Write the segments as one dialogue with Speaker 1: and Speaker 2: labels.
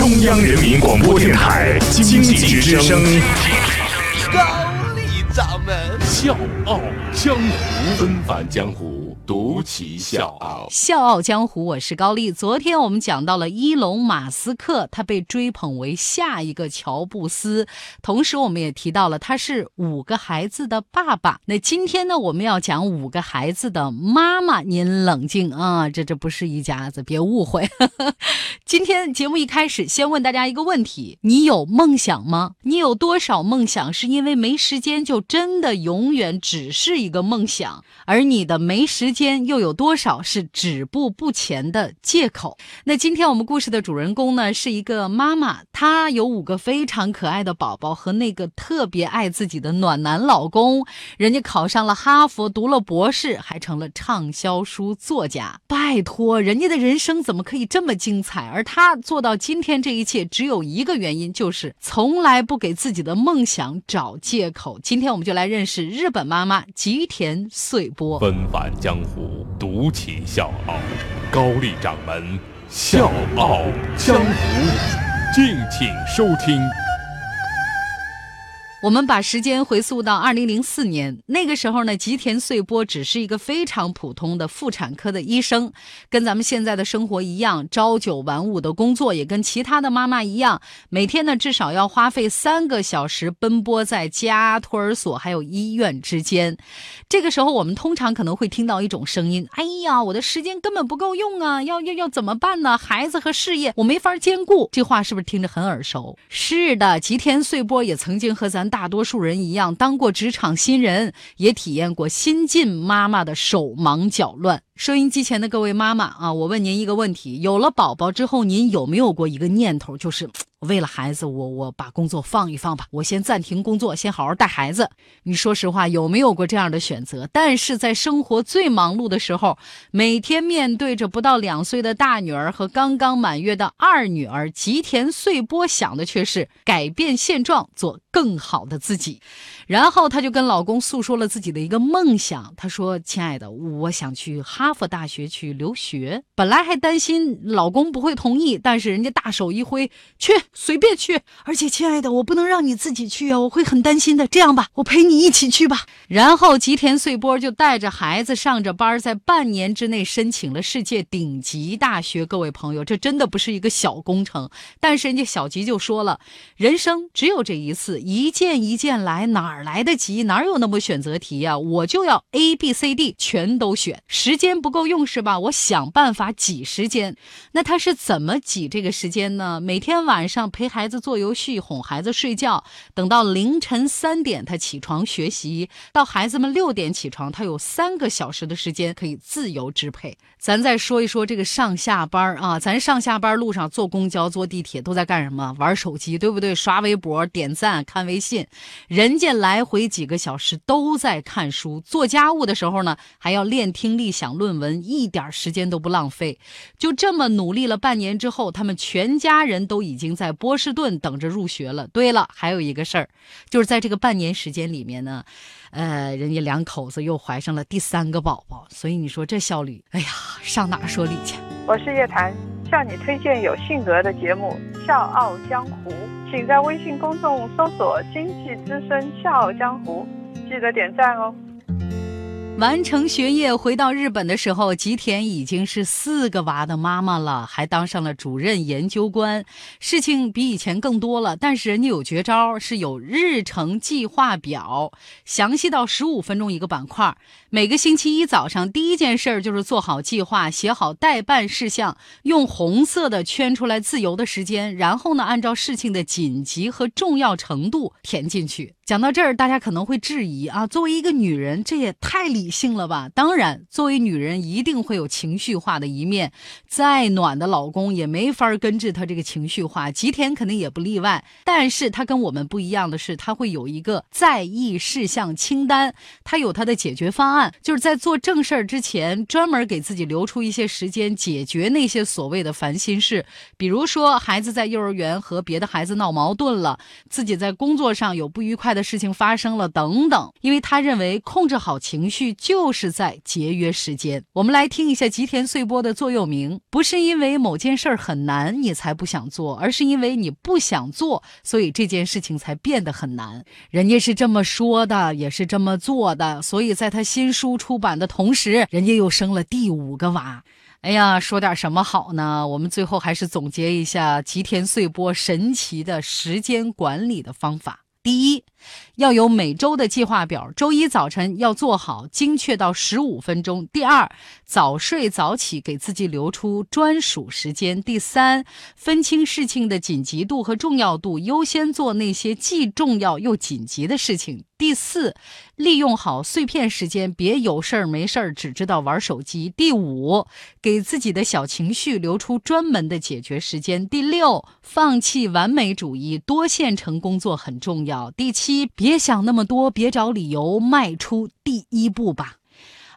Speaker 1: 中央人民广播电台经济之声，
Speaker 2: 高丽掌门。
Speaker 1: 笑傲江湖，纷繁江湖，独骑笑傲。
Speaker 3: 笑傲江湖，我是高丽。昨天我们讲到了伊隆马斯克，他被追捧为下一个乔布斯，同时我们也提到了他是五个孩子的爸爸。那今天呢，我们要讲五个孩子的妈妈。您冷静啊，这这不是一家子，别误会。今天节目一开始，先问大家一个问题：你有梦想吗？你有多少梦想是因为没时间，就真的永远只是一个梦想？而你的没时间又有多少是止步不前的借口？那今天我们故事的主人公呢，是一个妈妈，她有五个非常可爱的宝宝和那个特别爱自己的暖男老公，人家考上了哈佛，读了博士，还成了畅销书作家。拜托，人家的人生怎么可以这么精彩？而她做到今天这一切，只有一个原因，就是从来不给自己的梦想找借口。今天我们就来认识日本妈妈吉田穗波。
Speaker 1: 纷繁江湖，虎独起笑傲。高丽掌门笑傲江湖，敬请收听。
Speaker 3: 我们把时间回溯到二零零四年，那个时候呢，吉田穗波只是一个非常普通的妇产科的医生，跟咱们现在的生活一样，朝九晚五的工作，也跟其他的妈妈一样，每天呢至少要花费三个小时奔波在家、托儿所还有医院之间。这个时候，我们通常可能会听到一种声音：“哎呀，我的时间根本不够用啊，要要要怎么办呢？孩子和事业我没法兼顾。”这话是不是听着很耳熟？是的，吉田穗波也曾经和咱。大多数人一样，当过职场新人，也体验过新晋妈妈的手忙脚乱。收音机前的各位妈妈啊，我问您一个问题：有了宝宝之后，您有没有过一个念头，就是为了孩子，我我把工作放一放吧，我先暂停工作，先好好带孩子？你说实话，有没有过这样的选择？但是在生活最忙碌的时候，每天面对着不到两岁的大女儿和刚刚满月的二女儿，吉田穗波想的却是改变现状，做更好的自己。然后她就跟老公诉说了自己的一个梦想，她说：“亲爱的，我想去哈。”哈佛大学去留学，本来还担心老公不会同意，但是人家大手一挥，去随便去。而且，亲爱的，我不能让你自己去啊，我会很担心的。这样吧，我陪你一起去吧。然后，吉田穗波就带着孩子上着班，在半年之内申请了世界顶级大学。各位朋友，这真的不是一个小工程。但是人家小吉就说了，人生只有这一次，一件一件来，哪儿来得及？哪有那么选择题呀？我就要 A B C D 全都选，时间。不够用是吧？我想办法挤时间。那他是怎么挤这个时间呢？每天晚上陪孩子做游戏，哄孩子睡觉，等到凌晨三点他起床学习，到孩子们六点起床，他有三个小时的时间可以自由支配。咱再说一说这个上下班啊，咱上下班路上坐公交、坐地铁都在干什么？玩手机，对不对？刷微博、点赞、看微信。人家来回几个小时都在看书，做家务的时候呢，还要练听力、想论。论文一点时间都不浪费，就这么努力了半年之后，他们全家人都已经在波士顿等着入学了。对了，还有一个事儿，就是在这个半年时间里面呢，呃，人家两口子又怀上了第三个宝宝，所以你说这效率，哎呀，上哪说理去？
Speaker 4: 我是叶檀，向你推荐有性格的节目《笑傲江湖》，请在微信公众搜索“经济之声笑傲江湖”，记得点赞哦。
Speaker 3: 完成学业回到日本的时候，吉田已经是四个娃的妈妈了，还当上了主任研究官，事情比以前更多了。但是人家有绝招，是有日程计划表，详细到十五分钟一个板块。每个星期一早上，第一件事就是做好计划，写好待办事项，用红色的圈出来自由的时间，然后呢，按照事情的紧急和重要程度填进去。讲到这儿，大家可能会质疑啊，作为一个女人，这也太理性了吧？当然，作为女人，一定会有情绪化的一面，再暖的老公也没法根治他这个情绪化。吉田肯定也不例外，但是他跟我们不一样的是，他会有一个在意事项清单，他有他的解决方案，就是在做正事儿之前，专门给自己留出一些时间解决那些所谓的烦心事。比如说，孩子在幼儿园和别的孩子闹矛盾了，自己在工作上有不愉快的。的事情发生了等等。因为他认为控制好情绪就是在节约时间。我们来听一下吉田穗波的座右铭：不是因为某件事儿很难你才不想做，而是因为你不想做，所以这件事情才变得很难。人家是这么说的，也是这么做的，所以在他新书出版的同时，人家又生了第五个娃。哎呀，说点什么好呢？我们最后还是总结一下吉田穗波神奇的时间管理的方法。第一，要有每周的计划表，周一早晨要做好，精确到十五分钟。第二，早睡早起，给自己留出专属时间。第三，分清事情的紧急度和重要度，优先做那些既重要又紧急的事情。第四，利用好碎片时间，别有事儿没事儿只知道玩手机。第五，给自己的小情绪留出专门的解决时间。第六，放弃完美主义，多线程工作很重要。第七，别想那么多，别找理由，迈出第一步吧。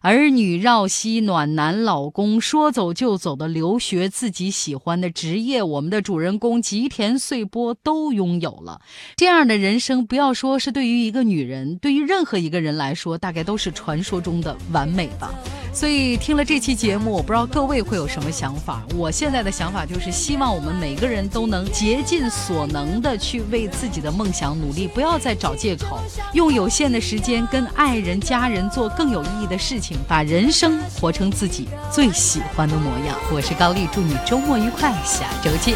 Speaker 3: 儿女绕膝，暖男老公说走就走的留学，自己喜欢的职业，我们的主人公吉田穗波都拥有了。这样的人生，不要说是对于一个女人，对于任何一个人来说，大概都是传说中的完美吧。所以听了这期节目，我不知道各位会有什么想法。我现在的想法就是，希望我们每个人都能竭尽所能的去为自己的梦想努力，不要再找借口，用有限的时间跟爱人、家人做更有意义的事情，把人生活成自己最喜欢的模样。我是高丽，祝你周末愉快，下周见。